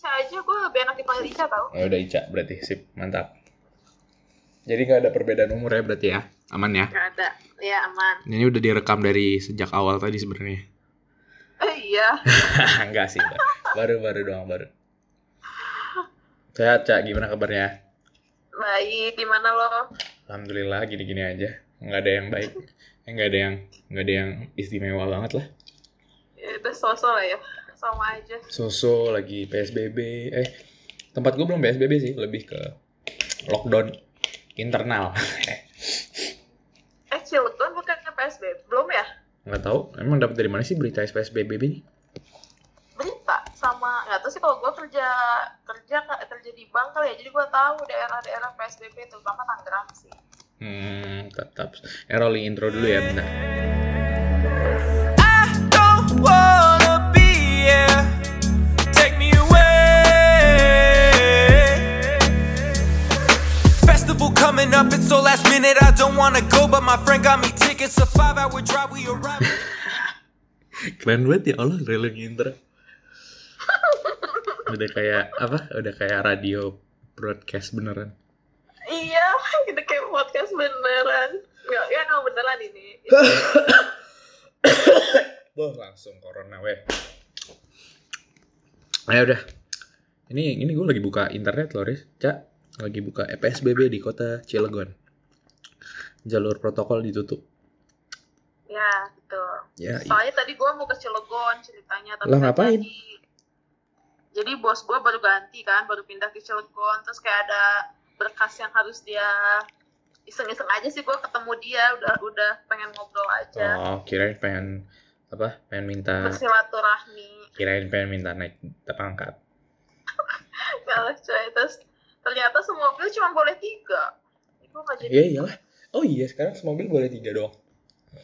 Ica aja gue lebih enak dipanggil Ica tau. Ya udah Ica berarti sip, mantap. Jadi gak ada perbedaan umur ya berarti ya? Aman ya? Gak ada. Ya aman. Ini udah direkam dari sejak awal tadi sebenarnya. Eh iya. Enggak sih, baru baru doang baru. Sehat, Cak. Gimana kabarnya? Baik, gimana lo? Alhamdulillah gini-gini aja. Nggak ada yang baik. Eh, nggak ada yang nggak ada yang istimewa banget lah. Ya, udah sosok lah ya. Sama aja. Soso lagi PSBB. Eh, tempat gue belum PSBB sih, lebih ke lockdown internal. Eh Cilegon bukannya PSBB? Belum ya? Nggak tahu, emang dapat dari mana sih berita PSBB ini? Berita sama nggak tahu sih kalau gue kerja kerja kerja di bank kali ya jadi gue tahu daerah-daerah PSBB itu bank Tangerang sih. Hmm, tetap. Eh, rolling intro dulu ya, bentar. I don't wanna be here. Take me away. Festival coming up, it's so last minute. I don't wanna go, but my friend got me tickets. A five hour drive, we arrive. Keren banget ya Allah, rolling intro. Udah kayak apa? Udah kayak radio broadcast beneran. Iya, kita kayak podcast beneran. Nggak, ya nggak beneran ini. Wah, langsung corona weh. Ya udah. Ini ini gue lagi buka internet loh, Riz. Cak, lagi buka PSBB di kota Cilegon. Jalur protokol ditutup. Ya, gitu. Ya, Soalnya tadi gue mau ke Cilegon ceritanya. Tapi Lah, ngapain? jadi. Jadi bos gue baru ganti kan, baru pindah ke Cilegon. Terus kayak ada berkas yang harus dia iseng-iseng aja sih gue ketemu dia udah udah pengen ngobrol aja oh, kirain pengen apa? Pengen minta bersilaturahmi kirain pengen minta naik pangkat. kalau coy terus ternyata semua mobil cuma boleh tiga itu nggak jadi Iya iyalah. Oh iya, sekarang semua mobil boleh tiga doang.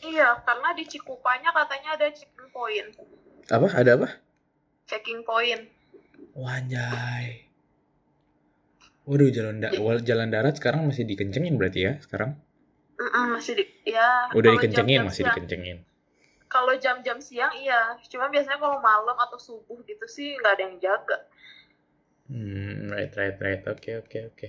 iya karena di Cikupanya katanya ada checking point Apa? Ada apa? checking point Wanjay. Waduh, jalan da jalan darat sekarang masih dikencengin berarti ya sekarang? Mm-mm, masih di ya Udah dikencengin, masih siang- dikencengin. Kalau jam-jam siang iya cuma biasanya kalau malam atau subuh gitu sih nggak ada yang jaga Hmm, right, right, right. Oke, oke, oke.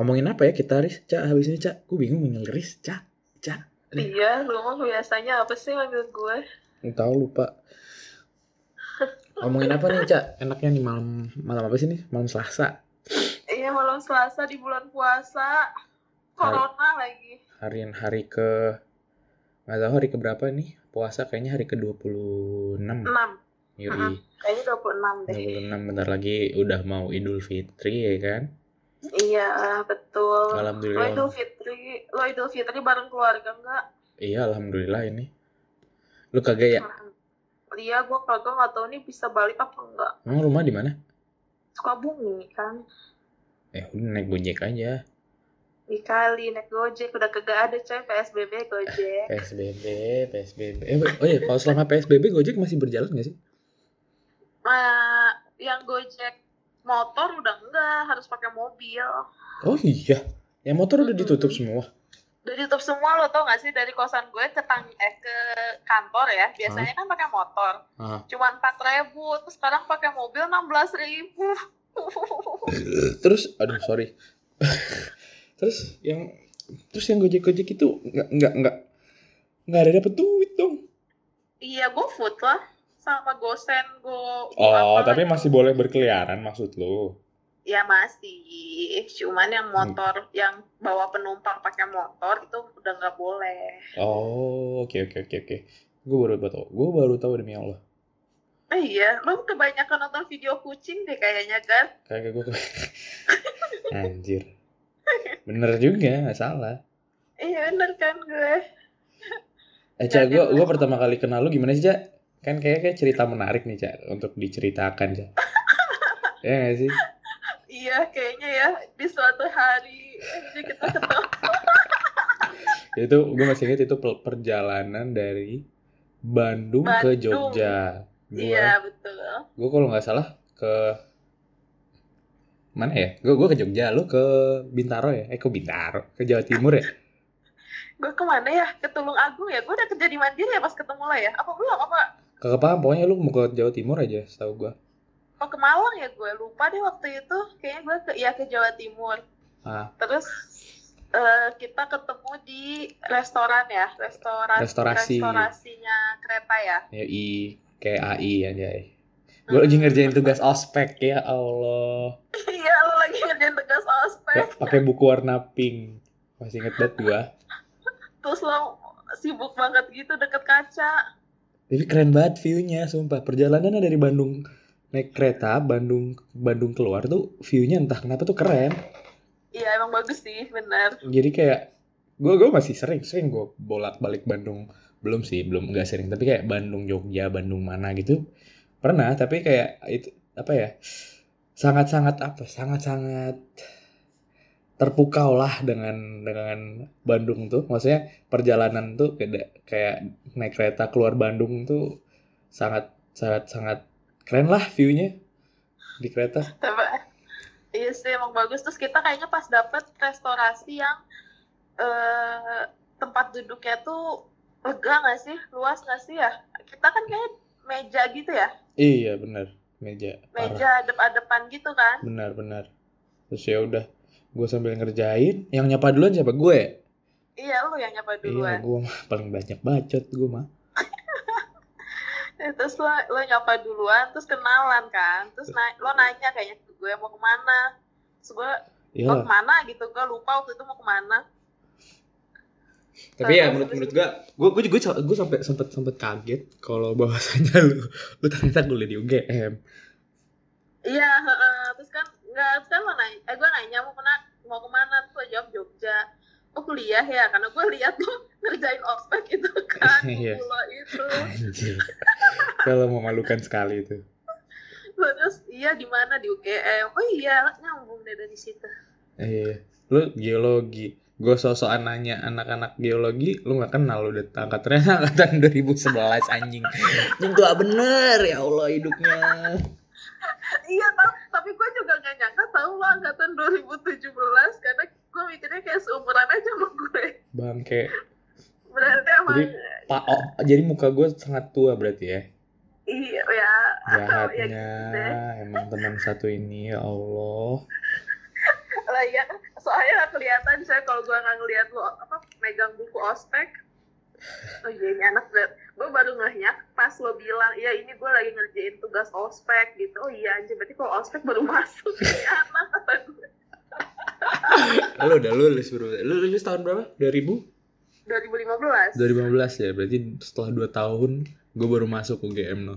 Ngomongin apa ya kita, Riz? Cak, habis ini, Cak. Gue bingung manggil Riz. Cak, Cak. Iya lu mah biasanya apa sih manggil gue Tahu lupa. Ngomongin apa nih, Cak? Enaknya nih malam malam apa sih nih? Malam Selasa. iya malam Selasa di bulan puasa corona lagi Harian hari ke nggak tahu hari ke berapa nih? Puasa kayaknya hari ke-26. enam Yuri. kayaknya 26 deh 26 bentar lagi udah mau Idul Fitri ya kan? Iya, betul. Lo Alhamdulillah. Idul Fitri, lo Idul Fitri bareng keluarga enggak? Iya, alhamdulillah ini. Lu kagak ya? Iya, gua kagak nggak tahu nih bisa balik apa enggak. Emang rumah di mana? Sukabumi kan. Eh, udah naik Gojek aja. Di kali naik Gojek udah kagak ada coy PSBB Gojek. PSBB, PSBB. Eh, oh iya, kalau selama PSBB Gojek masih berjalan nggak sih? Nah, yang Gojek motor udah enggak, harus pakai mobil. Oh iya, yang motor udah ditutup semua. Udah ditutup semua lo tau gak sih dari kosan gue ke tang eh ke kantor ya. Biasanya kan pakai motor. Ah. Cuma empat ribu, terus sekarang pakai mobil enam belas ribu. Terus, aduh sorry. terus yang terus yang Gojek Gojek itu nggak nggak nggak nggak ada dapet duit dong. Iya, gue food lah. Sama gosen, go. go Oh, tapi lagi. masih boleh berkeliaran maksud lu? Ya masih. Cuman yang motor, yang bawa penumpang pakai motor itu udah nggak boleh. Oh, oke oke oke oke. Gue baru tahu. Gue baru tahu demi Allah. Eh, iya, lo kebanyakan nonton video kucing deh kayaknya kan? Kagak gue. Anjir. Bener juga, nggak salah. Iya bener kan gue. Eh, Cak, gue gue pertama kali kenal lu gimana sih, Cak? Kan kayak kayak cerita menarik nih, Cak, untuk diceritakan, Cak. ya nggak sih? Iya, kayaknya ya di suatu hari jadi kita ketemu. Itu gue masih ingat itu perjalanan dari Bandung, ke Bandung. Jogja. Gue Iya betul. gue kalau nggak salah ke mana ya? Gue gue ke Jogja, lu ke Bintaro ya? Eh ke Bintaro, ke Jawa Timur ya? Gue ke mana ya? Ke Tulung Agung ya? Gue udah kerja di Mandiri ya pas ketemu lo ya? Apa belum? Apa? Kagak paham, pokoknya lu mau ke Jawa Timur aja, setahu gue. apa ke Malang ya gue lupa deh waktu itu kayaknya gue ke ya ke Jawa Timur Ah, terus eh, kita ketemu di restoran ya restoran Restorasi. restorasinya kereta ya ya I kayak AI aja. Gue lagi ngerjain tugas ospek ya Allah. iya lo lagi ngerjain tugas ospek pakai buku warna pink. Masih inget banget gua. terus lo sibuk banget gitu deket kaca Tapi keren banget view-nya, sumpah. Perjalanan dari Bandung naik kereta, Bandung Bandung keluar tuh view-nya entah kenapa tuh keren. iya emang bagus sih bener Jadi kayak gue gue masih sering sering gue bolak balik Bandung belum sih belum nggak sering tapi kayak Bandung Jogja Bandung mana gitu pernah tapi kayak itu apa ya sangat sangat apa sangat sangat terpukau lah dengan dengan Bandung tuh. Maksudnya perjalanan tuh kayak kayak naik kereta keluar Bandung tuh sangat sangat sangat keren lah view-nya di kereta. Iya sih emang bagus. Terus kita kayaknya pas dapet restorasi yang eh, tempat duduknya tuh lega nggak sih? Luas nggak sih ya? Kita kan kayak meja gitu ya? Iya benar. Meja meja adep-adepan gitu kan? Benar benar. Terus ya udah gue sambil ngerjain yang nyapa duluan siapa? Gue? Iya lu yang nyapa iya duluan. gue mah paling banyak bacot gue mah. Terus lo lo nyapa duluan terus kenalan kan? Terus na lo nanya kayaknya gue mau ke mana? Terus gue iya. Mau ke mana? gitu gue lupa waktu itu mau ke mana tapi ya menurut menurut gue gue gue gue gue sampai sempet sempet kaget kalau bahwasanya lu lu ternyata kuliah di UGM iya terus kan nggak terus kan nanya eh gue nanya mau ke mana mau ke mana? Gue jawab Jogja. Oh kuliah ya? Karena gue lihat lo ngerjain ospek itu kan Iya. pulau itu. Kalau memalukan sekali itu. Terus iya di mana? Di UGM oh iya nyambung deh dari situ. Iya. Lu geologi gue sosokan nanya anak-anak geologi lu nggak kenal lu udah angkatannya angkatan 2011 anjing. Anjing tua bener ya Allah hidupnya. Iya tau. Tapi gue juga gak nyangka tau lo angkatan 2017 karena gue mikirnya kayak seumuran aja sama gue. Bangke. Berarti emang Jadi, Pak oh, jadi muka gue sangat tua berarti ya? Iya ya. Jahatnya gitu deh. emang teman satu ini ya Allah. Lah ya soalnya gak kelihatan saya kalau gue nggak ngeliat lo apa megang buku ospek. Oh iya ini anak gue baru ngehnya pas lo bilang iya ini gue lagi ngerjain tugas ospek gitu. Oh iya anjir berarti kalau ospek baru masuk. Ini anak kata gue lu udah lulus bro. Lu lulus tahun berapa? 2000 2015 2015 ya berarti setelah 2 tahun gue baru masuk UGM no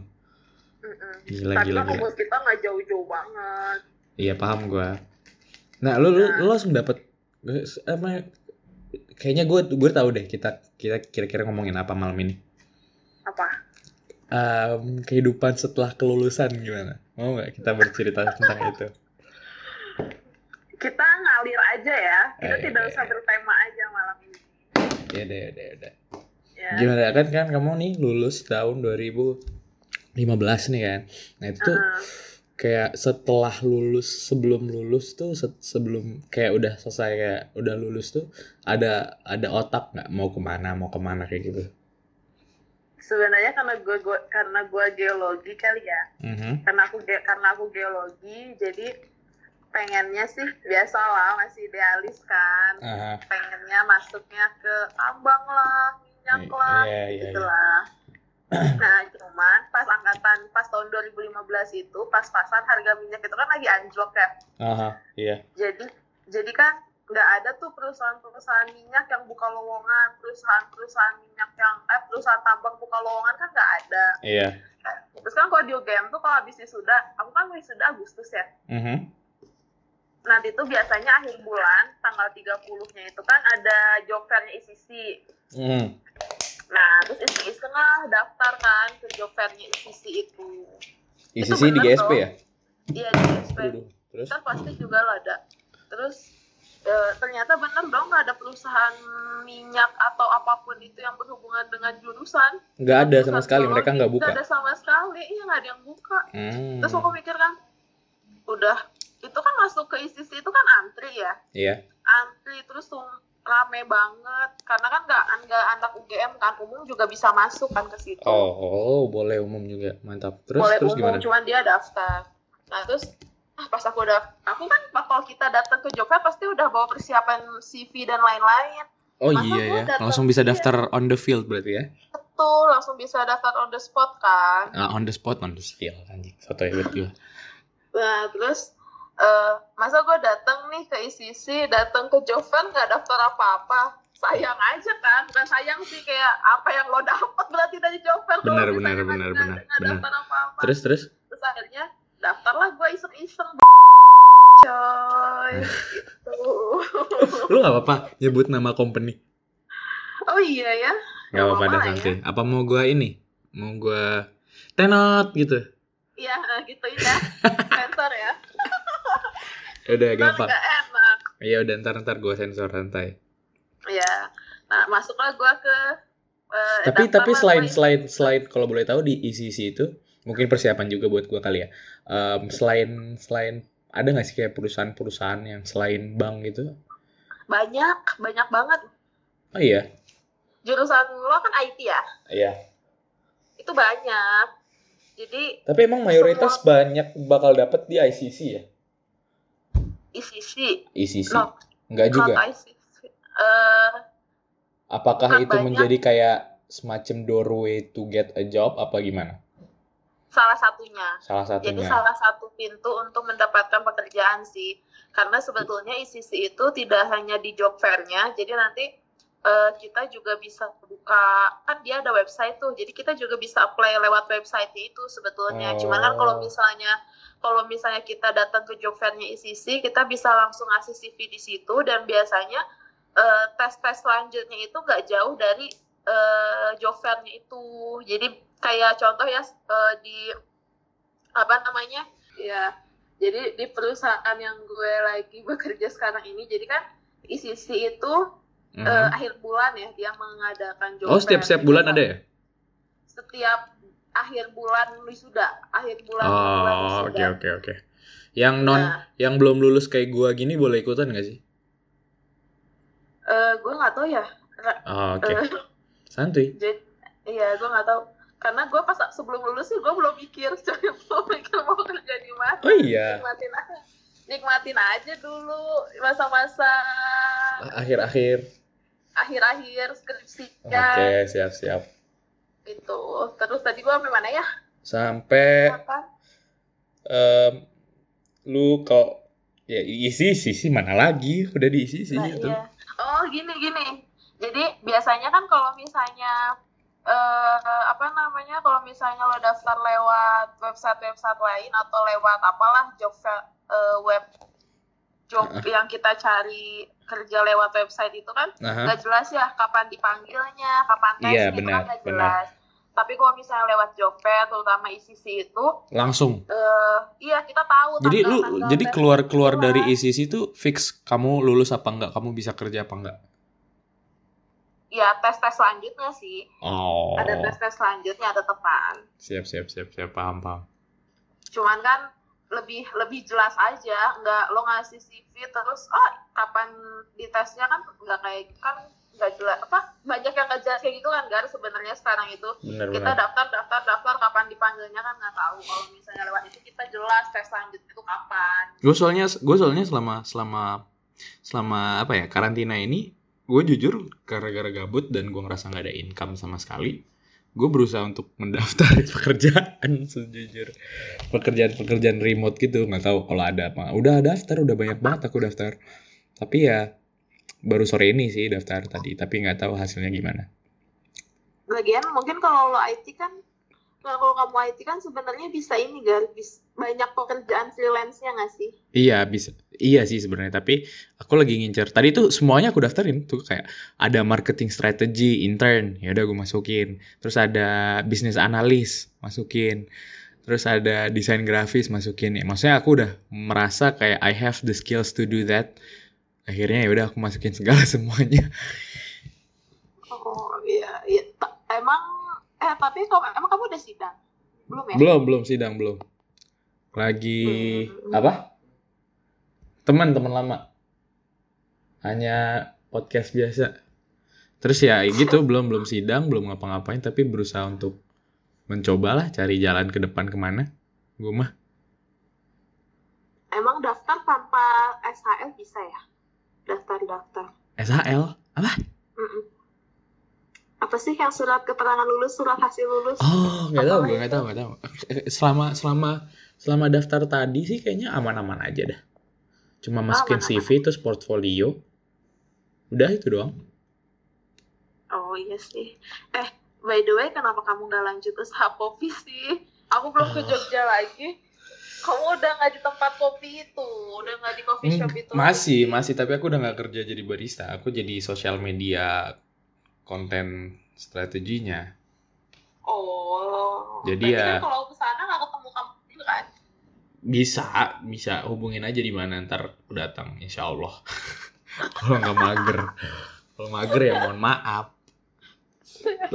Mm-mm. gila karena gila kita nggak jauh-jauh banget. Iya paham gue nah lu lu, Nah. lu langsung dapet emang kayaknya gue gue tahu deh kita kita kira-kira ngomongin apa malam ini. Apa? Em, kehidupan setelah kelulusan gimana? Mau nggak kita bercerita tentang itu? Kita ngalir aja ya. Kita Eh, tidak iya. usah bertema aja malam ini. Ya deh ya deh ya deh. Ya gimana kan kan kamu nih lulus tahun 2015 nih kan? Nah itu tuh Heeh. Kayak setelah lulus sebelum lulus tuh se- sebelum kayak udah selesai kayak udah lulus tuh ada ada otak nggak mau ke mana mau ke mana kayak gitu sebenarnya karena gue, karena gue geologi kali ya Mhm. karena aku ge- karena aku geologi jadi pengennya sih biasa lah masih idealis kan Aha. pengennya masuknya ke tambang lah minyak I- lah iya, iya, gitu iya. lah nah cuman pas angkatan pas tahun 2015 itu pas-pasan harga minyak itu kan lagi anjlok ya. Aha, iya. Jadi jadi kan nggak ada tuh perusahaan-perusahaan minyak yang buka lowongan perusahaan-perusahaan minyak yang eh perusahaan tambang buka lowongan kan nggak ada. Iya. Terus kan kalau di UGM tuh kalau habis wisuda aku kan wisuda Agustus ya. Mhm. nanti tuh biasanya akhir bulan tanggal 30-nya itu kan ada job fair-nya ICC Mhm. Nah terus iseng-iseng lah daftar kan ke job fair-nya ICC itu. ICC Itu di bener GSP ya? Iya di GSP Aduh, terus? Kan pasti juga lo ada terus eh, ternyata bener dong nggak ada perusahaan minyak atau apa pun itu yang berhubungan dengan jurusan. Nggak ada sama sekali mereka nggak buka nggak ada sama sekali. Iya nggak ada yang buka. Hmm. terus aku mikir kan udah itu kan masuk ke ICC itu kan antri ya? Iya. Antri terus rame banget. Karena kan nggak nggak anak UGM kan umum juga bisa masuk kan ke situ. Oh, oh boleh umum juga. Mantap. Terus boleh terus umum gimana? cuman dia daftar. Nah terus ah pas aku udah aku kan kalau kita datang ke fair pasti udah bawa persiapan CV dan lain-lain. Oh Masa iya ya, datang- langsung bisa daftar on the field berarti ya? betul langsung bisa daftar on the spot kan. Ah, on the spot, on the field anjing. Soto ya gue. Nah, terus eh masa gue datang nih ke ICC, datang ke Joven nggak daftar apa-apa. Sayang aja kan, bukan sayang sih kayak apa yang lo dapat berarti dari Joven. kalau Benar, benar, benar, benar, benar. apa-apa. Terus terus Terus akhirnya daftarlah gue iseng-iseng. Coy, gitu. lu gak apa-apa nyebut nama company? oh iya ya. Gak apa-apa dah santai. Apa mau gua ini? Mau gua tenot gitu? Iya, eh, gituin ya. Sensor ya. Udah Ntar gampang. enak. Iya udah ntar ntar gua sensor santai. Iya. Nah, masuklah gue ke eh, Tapi tapi selain selain selain kalau boleh tahu di ECC itu mungkin persiapan juga buat gua kali ya. Em, selain selain ada nggak sih kayak perusahaan-perusahaan yang selain bank gitu? banyak banyak banget Oh iya. jurusan lo kan IT ya Iya. itu banyak jadi Tapi emang mayoritas banyak bakal dapet di ICC ya? ICC ICC. no Enggak juga. not ICC eh Apakah itu banyak. menjadi kayak semacam doorway to get a job apa gimana? salah satunya Salah jadi satunya. salah satu pintu untuk mendapatkan pekerjaan sih karena sebetulnya ICC itu tidak hanya di job fair-nya jadi nanti eh, kita juga bisa buka kan dia ada website tuh jadi kita juga bisa apply lewat website itu sebetulnya cuman kan Oh. kalau misalnya kalau misalnya kita datang ke job fair-nya ICC kita bisa langsung ngasih CV di situ dan biasanya eh, tes-tes selanjutnya itu nggak jauh dari eh, job fair-nya itu jadi kayak contoh ya eh, di apa namanya ya jadi di perusahaan yang gue lagi bekerja sekarang ini jadi kan ICC itu Eh, akhir bulan ya dia mengadakan job oh setiap setiap bulan ada ya? setiap akhir bulan wisuda akhir bulan Oh oke oke oke. Yang non Nah. yang belum lulus kayak gua gini boleh ikutan gak sih? Eh, gue nggak tahu ya Oh, oke. Eh, Santuy. jadi iya gue nggak tahu karena gue pas sebelum lulus sih gue belum mikir coy belum mikir mau kerja di mana Oh iya. nikmatin aja nikmatin aja dulu masa-masa Akhir-akhir. Akhir-akhir skripsi Oke siap siap. itu terus tadi gue sampai mana ya Sampai apa em, lu kok ya isi sih mana lagi udah diisi sih Nah, itu. iya. Oh gini gini. Jadi biasanya kan kalau misalnya eh apa namanya kalau misalnya lo daftar lewat website-website lain atau lewat apalah job eh, web job yang kita cari kerja lewat website itu kan nggak jelas ya kapan dipanggilnya, kapan tes Iya, gitu benar, kan nggak benar. jelas. Tapi kalau misalnya lewat job fair terutama ICC itu Langsung. eh iya kita tahu Jadi lu tanggal-tanggal jadi tes keluar keluar dari ICC itu fix kamu lulus apa enggak, kamu bisa kerja apa enggak. ya tes-tes selanjutnya sih. Oh. Ada tes-tes selanjutnya ada tepan. Siap siap siap siap paham paham. cuman kan lebih lebih jelas aja. Nggak lo ngasih CV terus oh kapan ditesnya? Kan nggak kayak kan nggak jelas apa banyak yang nggak jelas kayak gitu kan gar sebenarnya sekarang itu. Benar kita daftar daftar daftar kapan dipanggilnya kan nggak tahu. Kalau misalnya lewat itu kita jelas tes selanjutnya itu kapan. Gue soalnya gue soalnya selama selama selama apa ya karantina ini gue jujur gara-gara gabut dan gue ngerasa nggak ada income sama sekali gue berusaha untuk mendaftar pekerjaan sejujur. Pekerjaan-pekerjaan remote gitu nggak tahu kalau ada apa. Udah daftar udah banyak banget aku daftar. Tapi ya baru sore ini sih daftar tadi tapi nggak tahu hasilnya gimana. Lagian mungkin kalau lo IT kan nah, kalau kamu IT kan sebenarnya bisa ini gar bis- banyak pekerjaan freelance-nya nggak sih Iya bisa, iya sih sebenarnya. Tapi aku lagi ngincer. Tadi tuh semuanya aku daftarin tuh kayak ada marketing strategy intern, ya udah gue masukin. Terus ada bisnis analis masukin. Terus ada desain grafis masukin. Ya, maksudnya aku udah merasa kayak I have the skills to do that. Akhirnya ya udah aku masukin segala semuanya. oh iya iya emang eh tapi kamu emang kamu udah sidang belum ya Belum, belum sidang belum. Lagi Hmm. apa? Teman-teman lama. Hanya podcast biasa. Terus ya gitu, belum belum sidang, belum ngapa-ngapain, tapi berusaha untuk mencobalah cari jalan ke depan ke mana. Gue mah. emang daftar tanpa SHL bisa ya daftar-daftar SHL apa. Apa sih yang surat keterangan lulus surat hasil lulus? Oh nggak tahu nggak tahu nggak tahu. Eh, selama selama selama daftar tadi sih kayaknya aman-aman aja dah. Cuma masukin aman-aman. CV terus portfolio. Udah itu doang. Oh iya sih. Eh by the way kenapa kamu nggak lanjut usaha kopi sih? Aku belum ke Oh. Jogja lagi. Kamu udah nggak di tempat kopi itu udah nggak di coffee shop itu. Masih masih. Tapi aku udah nggak kerja jadi barista. Aku jadi sosial media konten strateginya. Oh. Jadi ya- kan kalau ke sana nggak ketemu kamu juga kan? Bisa bisa. Hubungin aja di mana ntar aku datang insya Allah. Kalau nggak mager. Kalau mager ya mohon maaf.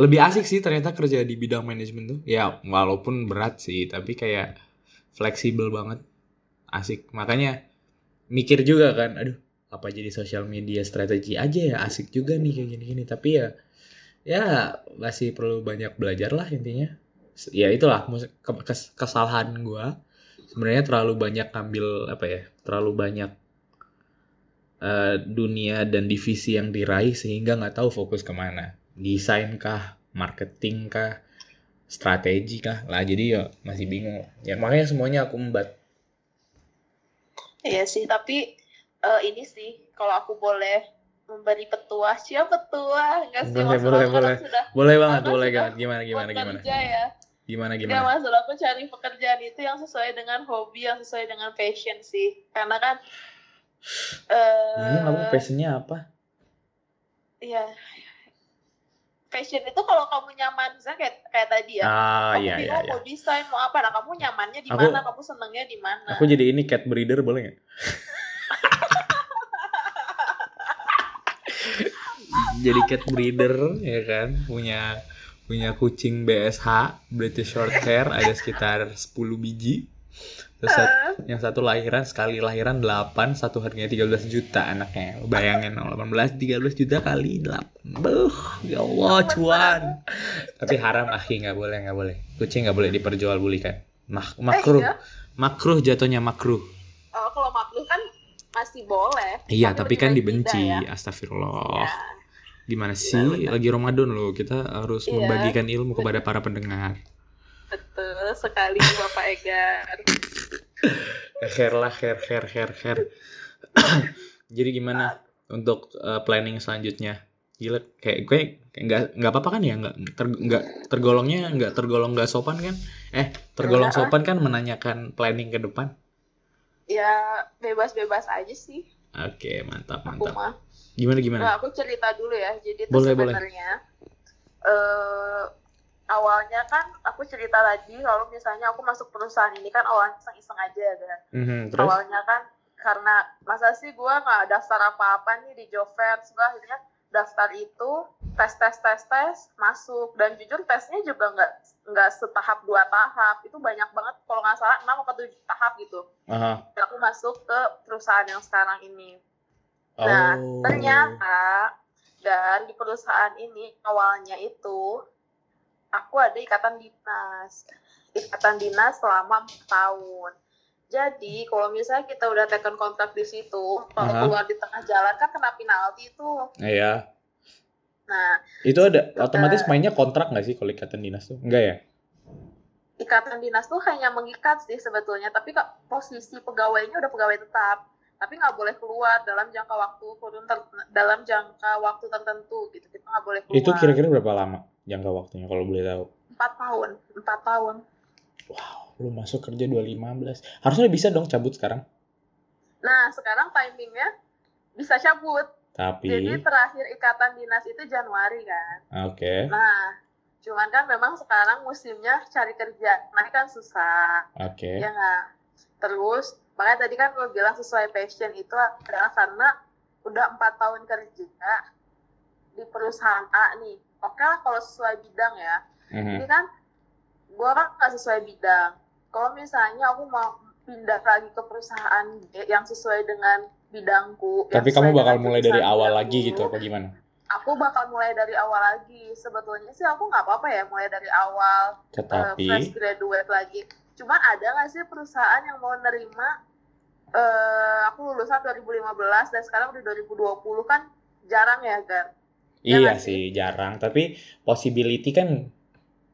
Lebih asik sih ternyata kerja di bidang manajemen tuh. Ya walaupun berat sih tapi kayak fleksibel banget. Asik. Makanya mikir juga kan aduh apa jadi sosial media strategi aja ya? Asik juga nih kayak gini-gini. Tapi ya ya masih perlu banyak belajar lah intinya. Ya itulah kesalahan gua. Sebenarnya terlalu banyak ambil apa ya terlalu banyak eh, dunia dan divisi yang diraih sehingga nggak tahu fokus ke mana. Desain kah marketing kah strategi kah. Lah jadi ya masih bingung. Ya makanya semuanya aku embat Iya sih, tapi eh, ini sih kalau aku boleh memberi petua, siapa petua? Enggak sih, Boleh, boleh, kan boleh. sudah boleh banget boleh banget gimana gimana gimana ya. gimana gimana maksud aku cari pekerjaan itu yang sesuai dengan hobi, yang sesuai dengan passion sih. Karena kan eh Bingung aku passionnya apa Iya. Passion itu kalau kamu nyaman, misalnya kayak kayak tadi ya. ah kamu iya iya bingung iya mau desain mau apa, nah kamu nyamannya di mana, kamu senengnya di mana. aku jadi ini cat breeder boleh nggak jadi cat breeder ya kan? Punya punya kucing BSH British Short Hair ada sekitar 10 biji. Terus Eh, yang satu lahiran sekali lahiran 8 satu harganya 13 juta anaknya. Bayangin 18 13 juta kali 8 Buh, ya Allah cuan. Tapi haram akhi nggak boleh nggak boleh. Kucing nggak boleh diperjualbelikan Mak makruh. iya. makruh jatuhnya makruh. Oh, kalau makhluk kan masih boleh. iya tapi kan dibenci ya. astagfirullah. Ya. Gimana sih lagi Ramadan loh kita harus Iya. membagikan ilmu kepada para pendengar Betul sekali Bapak Egar. Hair lah, hair, hair, hair, hair. Jadi gimana untuk uh, planning selanjutnya? Gila, kayak gue kayak nggak nggak apa-apa kan ya nggak ter, nggak tergolongnya nggak tergolong nggak sopan kan? Eh tergolong Enggak. sopan kan menanyakan planning ke depan? Ya bebas-bebas aja sih Oke mantap aku mantap. mah. Gimana gimana? Nah, aku cerita dulu ya. Jadi itu Boleh, boleh. sebenarnya eh awalnya kan aku cerita tadi kalau misalnya aku masuk perusahaan ini kan awalnya iseng-iseng aja kan. Mhm, terus? Awalnya kan karena masa sih gua nggak daftar apa-apa nih di job fair, gua akhirnya daftar itu tes tes tes tes masuk. Dan jujur tesnya juga nggak nggak setahap dua tahap. Itu banyak banget. Kalau nggak salah enam atau tujuh tahap gitu. Dan aku masuk ke perusahaan yang sekarang ini. Nah, Oh. ternyata dan di perusahaan ini awalnya itu aku ada ikatan dinas. Ikatan dinas selama 4 tahun jadi kalau misalnya kita udah tekan kontrak di situ kalau Aha. keluar di tengah jalan kan kena penalti itu Iya. nah Itu ada otomatis mainnya kontrak nggak sih kalau ikatan dinas tuh? Enggak ya? ikatan dinas tuh hanya mengikat sih sebetulnya tapi kok posisi pegawainya udah pegawai tetap tapi nggak boleh keluar dalam jangka waktu kurun ter- dalam jangka waktu tertentu gitu kita nggak boleh keluar Itu kira-kira berapa lama jangka waktunya kalau boleh tahu? empat tahun empat tahun Wow, lu masuk kerja 2015. Harusnya bisa dong cabut sekarang. Nah, sekarang timingnya bisa cabut. Tapi Jadi terakhir ikatan dinas itu Januari kan. oke, Nah, cuman kan memang sekarang musimnya cari kerja. Nah, kan susah. oke. Ya nggak? Terus, makanya tadi kan gue bilang sesuai passion itu adalah karena udah empat tahun kerja di perusahaan A nih. Oke lah kalau sesuai bidang ya. Mhm. Ini kan gue kan nggak sesuai bidang. Kalau misalnya aku mau pindah lagi ke perusahaan yang sesuai dengan bidangku. Tapi kamu bakal mulai dari awal bidangku, lagi gitu apa gimana? Aku bakal mulai dari awal lagi. Sebetulnya sih aku nggak apa-apa ya mulai dari awal eh, Tetapi fresh graduate lagi. Cuman ada nggak sih perusahaan yang mau nerima eh aku lulusan 2015 dan sekarang udah 2020 kan jarang ya Gar Ya Iya nggak sih, jarang. Tapi possibility kan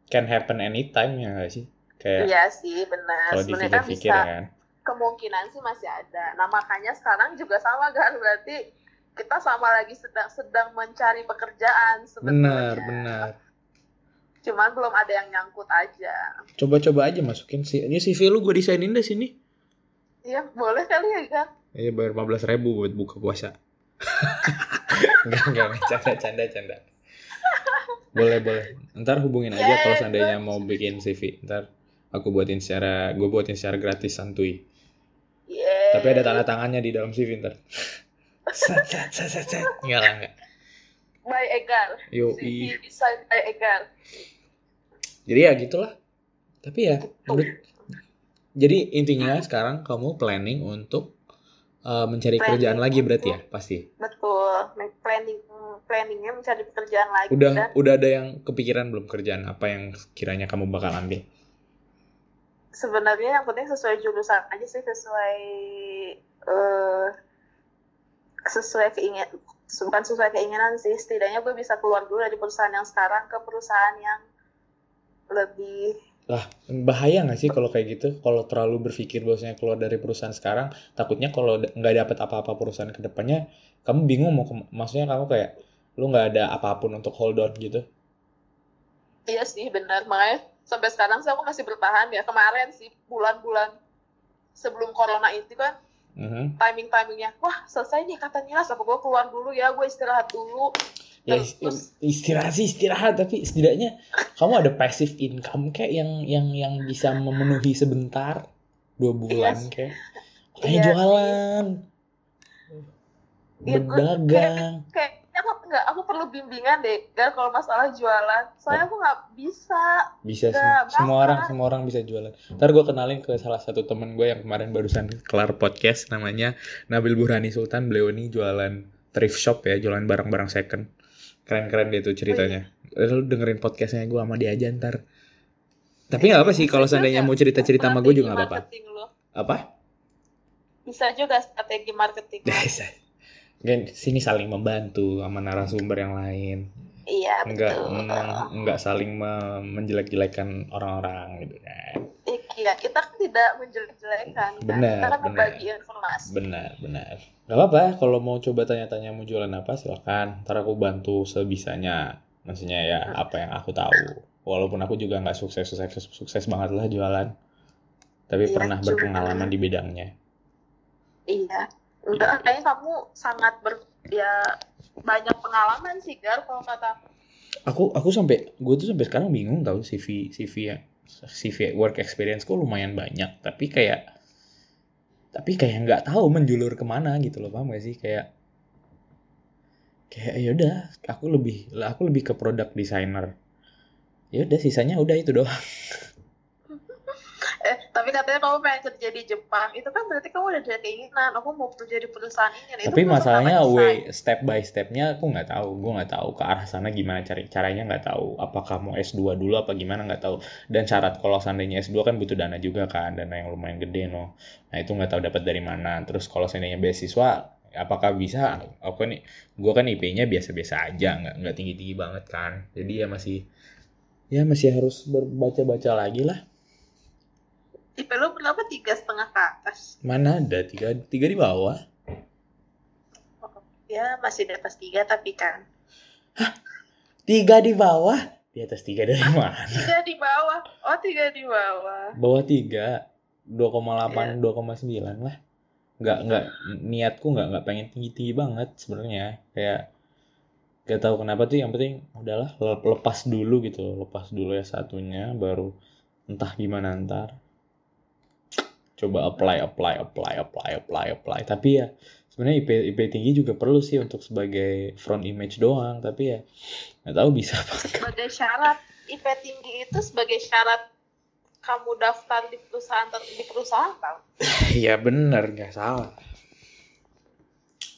can happen anytime ya nggak sih? Kayak iya sih benar kalau sebenarnya kan dipikir-pikir bisa kan. kemungkinan sih masih ada nah makanya sekarang juga sama Gar berarti kita sama lagi sedang sedang mencari pekerjaan Benar, sebetulnya benar. cuman belum ada yang nyangkut aja Coba-coba aja masukin sih. Ini CV lu gue desainin deh sini. iya boleh kali ya Gar Iya bayar 15 ribu buat buka puasa. enggak, enggak, canda, canda, canda. Boleh, boleh. Ntar hubungin aja kalau seandainya mau bikin CV. Ntar aku buatin secara, gue buatin secara gratis santuy. Yeay. Tapi ada tanda tangannya di dalam CV ntar. Set, set, set, set, set. Enggak lah, enggak. by Egar Yo, CV design by Egar Jadi ya gitulah. Tapi ya, menurut, jadi intinya sekarang kamu planning untuk uh, mencari Planning kerjaan lagi berarti ya, pasti. betul planning planningnya mencari pekerjaan lagi Udah, dan udah ada yang kepikiran belum kerjaan apa yang kiranya kamu bakal ambil? sebenarnya yang penting sesuai jurusan aja sih sesuai eh sesuai keinginan bukan sesuai keinginan sih setidaknya gue bisa keluar dulu dari perusahaan yang sekarang ke perusahaan yang lebih Lah, bahaya nggak sih kalau kayak gitu? Kalau terlalu berpikir bahwasanya keluar dari perusahaan sekarang, takutnya kalau nggak dapat apa-apa perusahaan ke depannya, kamu bingung mau ke, maksudnya kamu kayak lu nggak ada apa pun untuk hold on gitu. iya sih benar makanya sampai sekarang sih aku masih bertahan ya kemarin sih bulan-bulan sebelum corona itu kan Mhm. timing timingnya wah selesai nih katanya apa gue keluar dulu ya gue istirahat dulu Ya istirahat sih istirahat, tapi setidaknya kamu ada passive income kayak yang yang yang bisa memenuhi sebentar dua bulan Iya sih. kayak kayak Iya sih. jualan, Iya, berdagang. kayaknya aku nggak aku perlu bimbingan deh Gar kalau masalah jualan soalnya aku nggak bisa Bisa sih. Semua bakar. orang semua orang bisa jualan. Ntar gue kenalin ke salah satu temen gue yang kemarin barusan kelar podcast namanya Nabil Burhani Sultan. Beliau ini jualan thrift shop ya, jualan barang-barang second. Keren-keren dia tuh ceritanya. Lu dengerin podcastnya gue sama dia aja ntar. Tapi nggak apa sih kalau seandainya mau cerita-cerita sama gue juga nggak apa-apa. Apa? bisa juga strategi marketing. Bisa. Kan sini saling membantu sama narasumber yang lain. iya Enggak betul enggak saling me- menjelek-jelekan orang-orang gitu kan. Iya kita kan tidak menjelek-jelekan kan Benar, kita kan benar. berbagi informasi Benar, benar. Gak apa-apa, kalau mau coba tanya-tanya mau jualan apa silakan. Ntar aku bantu sebisanya. Maksudnya ya apa yang aku tahu. Walaupun aku juga nggak sukses, sukses sukses banget lah jualan. Tapi Iya, pernah cuma- berpengalaman di bidangnya. iya enggak kayaknya kamu sangat ber ya banyak pengalaman sih Gar kalau kata Aku aku sampai gue tuh sampai sekarang bingung tahu CV CV ya CV work experience ku lumayan banyak. Tapi kayak tapi kayak nggak tahu menjulur ke mana gitu loh paham gak sih kayak kayak ya udah aku lebih aku lebih ke product designer ya udah sisanya udah itu doang eh tapi katanya kamu pengen kerja di Jepang. Itu kan berarti kamu udah ada keinginan. Aku mau kerja di perusahaan ini. Nah, itu tapi masalahnya way step by stepnya aku nggak tahu. Gue nggak tahu ke arah sana gimana cari caranya nggak tahu. Apakah mau S2 dulu apa gimana nggak tahu. Dan syarat kalau seandainya S2 kan butuh dana juga kan. Dana yang lumayan gede no. Nah itu nggak tahu dapat dari mana. Terus kalau seandainya beasiswa apakah bisa? Aku nih gue kan IP-nya biasa-biasa aja. Nggak nggak tinggi-tinggi banget kan. Jadi ya masih ya masih harus berbaca-baca lagi lah IP lu berapa? Tiga setengah ke atas. Mana ada? Tiga tiga di bawah. Ya masih di atas tiga tapi kan. Tiga di bawah? Di atas tiga dari mana? Tiga di bawah. Oh tiga di bawah. Bawah tiga. 2,8 2,9 lah. Nggak nggak. Niatku nggak nggak pengen tinggi tinggi banget sebenarnya. Kayak gak tahu kenapa tuh. Yang penting udahlah le- lepas dulu gitu. Lepas dulu ya satunya baru entah gimana ntar coba apply apply apply apply apply apply. Tapi ya sebenarnya IP IP tinggi juga perlu sih untuk sebagai front image doang. Tapi ya nggak tahu bisa apa sebagai syarat IP tinggi itu sebagai syarat kamu daftar di perusahaan ter- di perusahaan tau Iya bener nggak salah.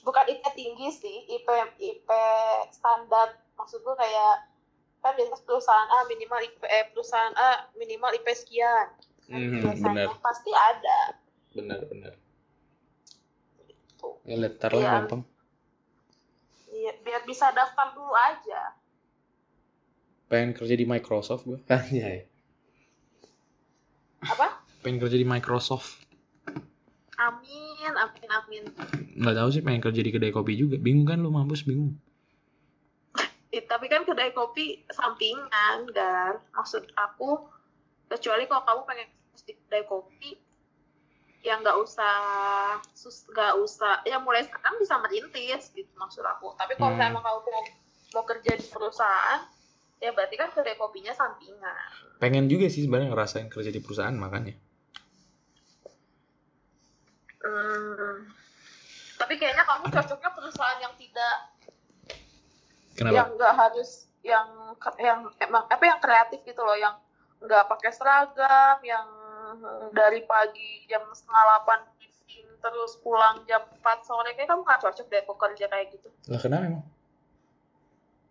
Bukan IP tinggi sih IP IP standar. Maksud gue kayak kan biasanya perusahaan A minimal IP eh, perusahaan A minimal IP sekian Biasanya benar. pasti ada benar benar Ya lihat ntar lah Iya. gampang. Iya, biar bisa daftar dulu aja. Pengen kerja di Microsoft gue. Anjay. Apa? Pengen kerja di Microsoft. Amin, amin, amin. Nggak tahu sih pengen kerja di kedai kopi juga. Bingung kan lu mampus bingung. Eh, tapi kan kedai kopi sampingan, Gar. Maksud aku, kecuali kalau kamu pengen di kedai kopi, ya nggak usah, sus, nggak usah, ya mulai sekarang bisa merintis gitu maksud aku. Tapi kalau Hmm. emang kamu mau, mau kerja di perusahaan, ya berarti kan kedai kopinya sampingan. Pengen juga sih sebenarnya ngerasain kerja di perusahaan makanya. Hmm. Tapi kayaknya kamu cocoknya perusahaan yang tidak Kenapa? yang nggak harus yang yang emang apa yang kreatif gitu loh yang nggak pakai seragam yang dari pagi jam setengah delapan terus pulang jam 4 sore kayak kamu nggak cocok deh kok kerja kayak gitu Lah kenapa emang?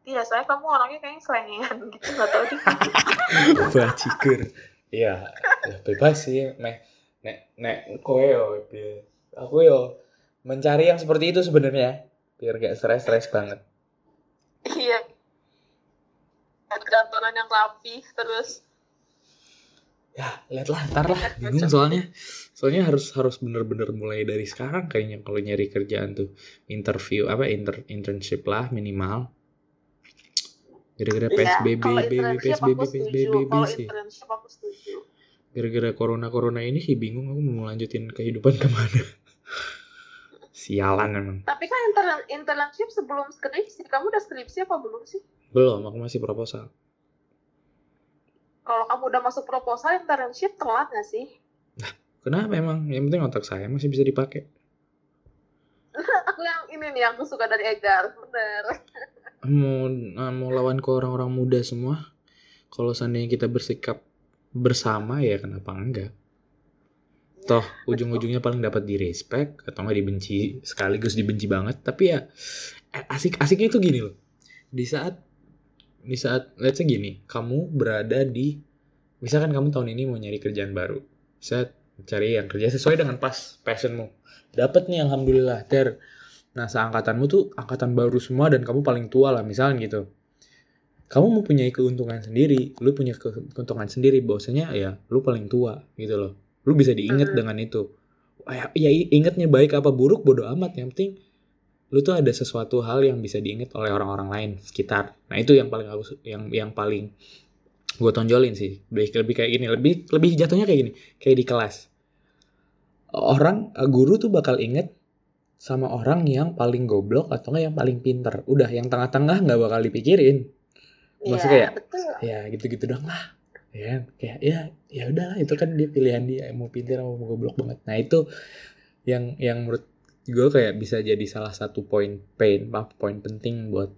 iya saya kamu orangnya kayaknya selengean gitu nggak tahu deh Bajigur. Iya, ya bebas sih. Nek nek nek kowe yo. Aku yo mencari yang seperti itu sebenarnya biar gak stres-stres banget. iya kantoran yang rapi terus Ya, lihatlah ntar lah. Bingung soalnya. Soalnya harus harus bener-bener mulai dari sekarang kayaknya kalau nyari kerjaan tuh interview apa inter internship lah minimal. Gara-gara PSBB, internship PSBB. PSBB Kalau sih. Gara-gara corona-corona ini sih bingung aku mau lanjutin kehidupan ke mana. Sialan emang. Tapi kan inter- internship sebelum skripsi, kamu udah skripsi apa belum sih? Belum, aku masih proposal. Kalau kamu udah masuk proposal internship telat nggak sih? Kenapa emang? Yang penting otak saya masih bisa dipakai. aku yang ini nih yang aku suka dari Egar, bener. Mau mau lawan ke orang-orang muda semua. Kalau seandainya kita bersikap bersama ya kenapa enggak? Toh ujung-ujungnya paling dapat di respect atau nggak dibenci sekaligus dibenci banget. Tapi ya eh, asik-asiknya itu gini loh. Di saat di saat let's say gini, kamu berada di misalkan kamu tahun ini mau nyari kerjaan baru. Set cari yang kerja sesuai dengan pas passionmu. Dapat nih alhamdulillah ter. Nah, seangkatanmu tuh angkatan baru semua dan kamu paling tua lah misalnya gitu. Kamu mempunyai keuntungan sendiri, lu punya ke- keuntungan sendiri bahwasanya ya lu paling tua gitu loh. Lu bisa diinget Hmm. dengan itu. Ya, ya ingetnya baik apa buruk bodo amat yang penting lu tuh ada sesuatu hal yang bisa diingat oleh orang-orang lain sekitar. Nah, itu yang paling aku yang yang paling gue tonjolin sih. Lebih lebih kayak gini, lebih lebih jatuhnya kayak gini, kayak di kelas. Orang eh, guru tuh bakal inget sama orang yang paling goblok atau nggak yang paling pinter. Udah yang tengah-tengah nggak bakal dipikirin. Maksudnya Iya, kayak, betul. Ya gitu-gitu dong lah. Ya kan? kayak ya ya udahlah itu kan dia pilihan dia mau pinter mau goblok banget. Nah itu yang yang menurut gue kayak bisa jadi salah satu poin pain apa poin penting buat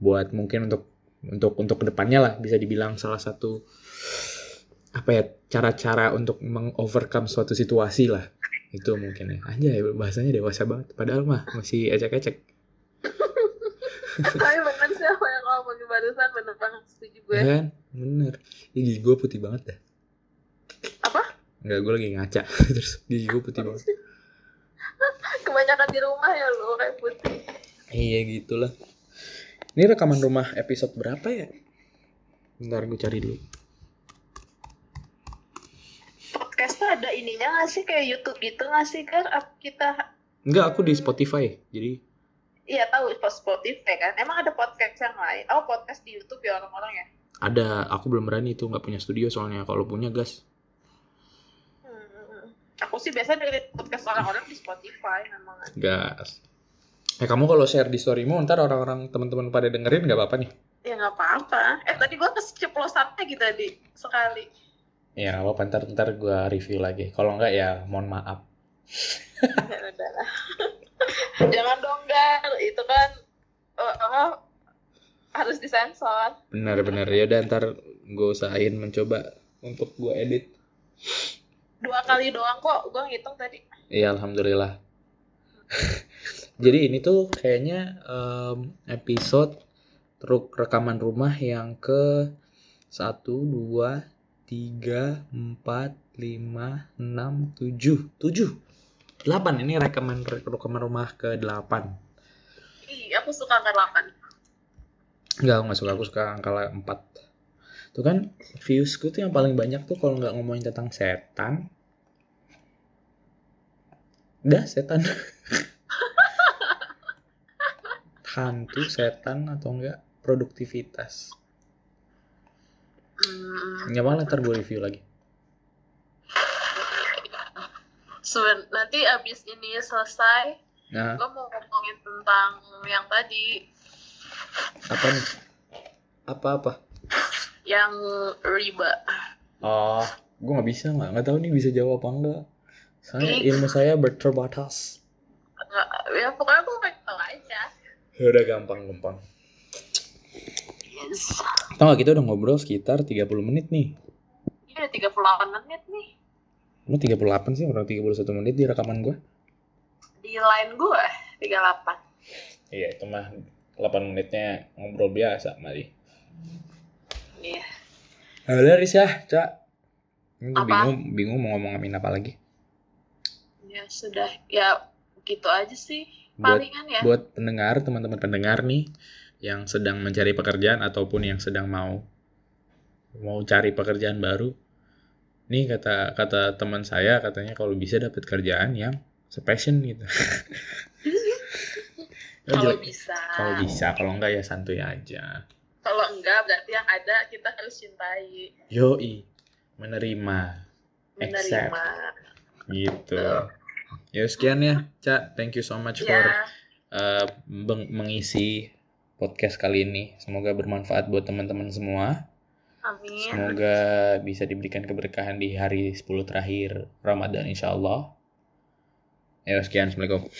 buat mungkin untuk untuk untuk ke depannya lah bisa dibilang salah satu apa ya cara-cara untuk mengovercome suatu situasi lah. Itu mungkin ya. Aja bahasanya dewasa banget. Padahal mah masih ecek-ecek. Tapi bener sih apa yang kamu ngomongin barusan, bener banget setuju gue. ya kan? Bener. Gigi gue putih banget dah. Apa? Enggak, gue lagi ngaca. Terus gigi gue putih banget Kebanyakan di rumah ya lo kayak putih. iya gitulah ini rekaman rumah episode berapa ya Bentar gue cari dulu Podcast tuh ada ininya nggak sih kayak YouTube gitu nggak sih kan? Kita Enggak, aku di Spotify. Jadi Iya tahu Spotify kan. Emang ada podcast yang lain? Oh podcast di YouTube ya orang-orang ya. ada, aku belum berani itu nggak punya studio soalnya. Kalau punya gas. Aku sih biasa dengerin podcast orang-orang di Spotify memang. Gas. Eh kamu kalau share di storymu ntar orang-orang teman-teman pada dengerin nggak apa-apa nih? Ya nggak apa-apa. Eh tadi gua keceplosannya gitu tadi sekali. Ya nggak apa-apa ntar ntar gue review lagi. Kalau nggak ya mohon maaf. Ya. Jangan dong Gar, itu kan apa harus disensor. Bener-bener ya udah ntar gue usahain mencoba untuk gue edit. Dua kali doang kok, gua ngitung tadi. Iya alhamdulillah. Jadi ini tuh kayaknya em, episode truk rekaman rumah yang ke 1, 2, 3, 4, 5, 6, 7 7 8 ini rekomen rekomen rumah ke 8 Ih, aku suka angka 8. Enggak, aku gak suka. Aku suka angka 4. Tuh kan, viewsku tuh yang paling banyak tuh kalau nggak ngomongin tentang setan. Udah, setan. Hantu, setan, atau enggak produktivitas. Hmm, Nggak malah ntar gue review lagi. seben- nanti abis ini selesai, Nah, gue mau ngomongin tentang yang tadi, apa nih? Apa-apa? Yang riba. Oh, gue nggak bisa nggak nggak tahu nih bisa jawab apa enggak. Soalnya Ih. ilmu saya berterbatas. Nggak, ya pokoknya gue pengen tahu aja. Ya udah gampang-gampang. Yes. Tau gak kita udah ngobrol sekitar 30 menit nih. Ini udah 38 menit nih. Lu 38 sih, orang 31 menit di rekaman gue. Di line gue, 38. Iya, itu mah 8 menitnya ngobrol biasa, mari. Iya. Udah Riz ya, Cak. Apa? bingung, bingung mau ngomongin apa lagi. Ya sudah, ya gitu aja sih. Buat Palingan ya. buat pendengar, teman-teman pendengar nih yang sedang mencari pekerjaan ataupun yang sedang mau mau cari pekerjaan baru. Nih kata kata teman saya katanya kalau bisa dapat kerjaan yang sepassion gitu. Kalau bisa. kalau bisa, kalau enggak ya santuy aja. Kalau enggak, berarti yang ada kita harus cintai. Yoi, menerima Accept. Menerima. gitu. Ya sekian ya, Cak. Thank you so much for Ya, uh, mengisi podcast kali ini. Semoga bermanfaat buat teman-teman semua. amin. Semoga bisa diberikan keberkahan di hari 10 terakhir Ramadan insya Allah. Ya sekian, Assalamualaikum.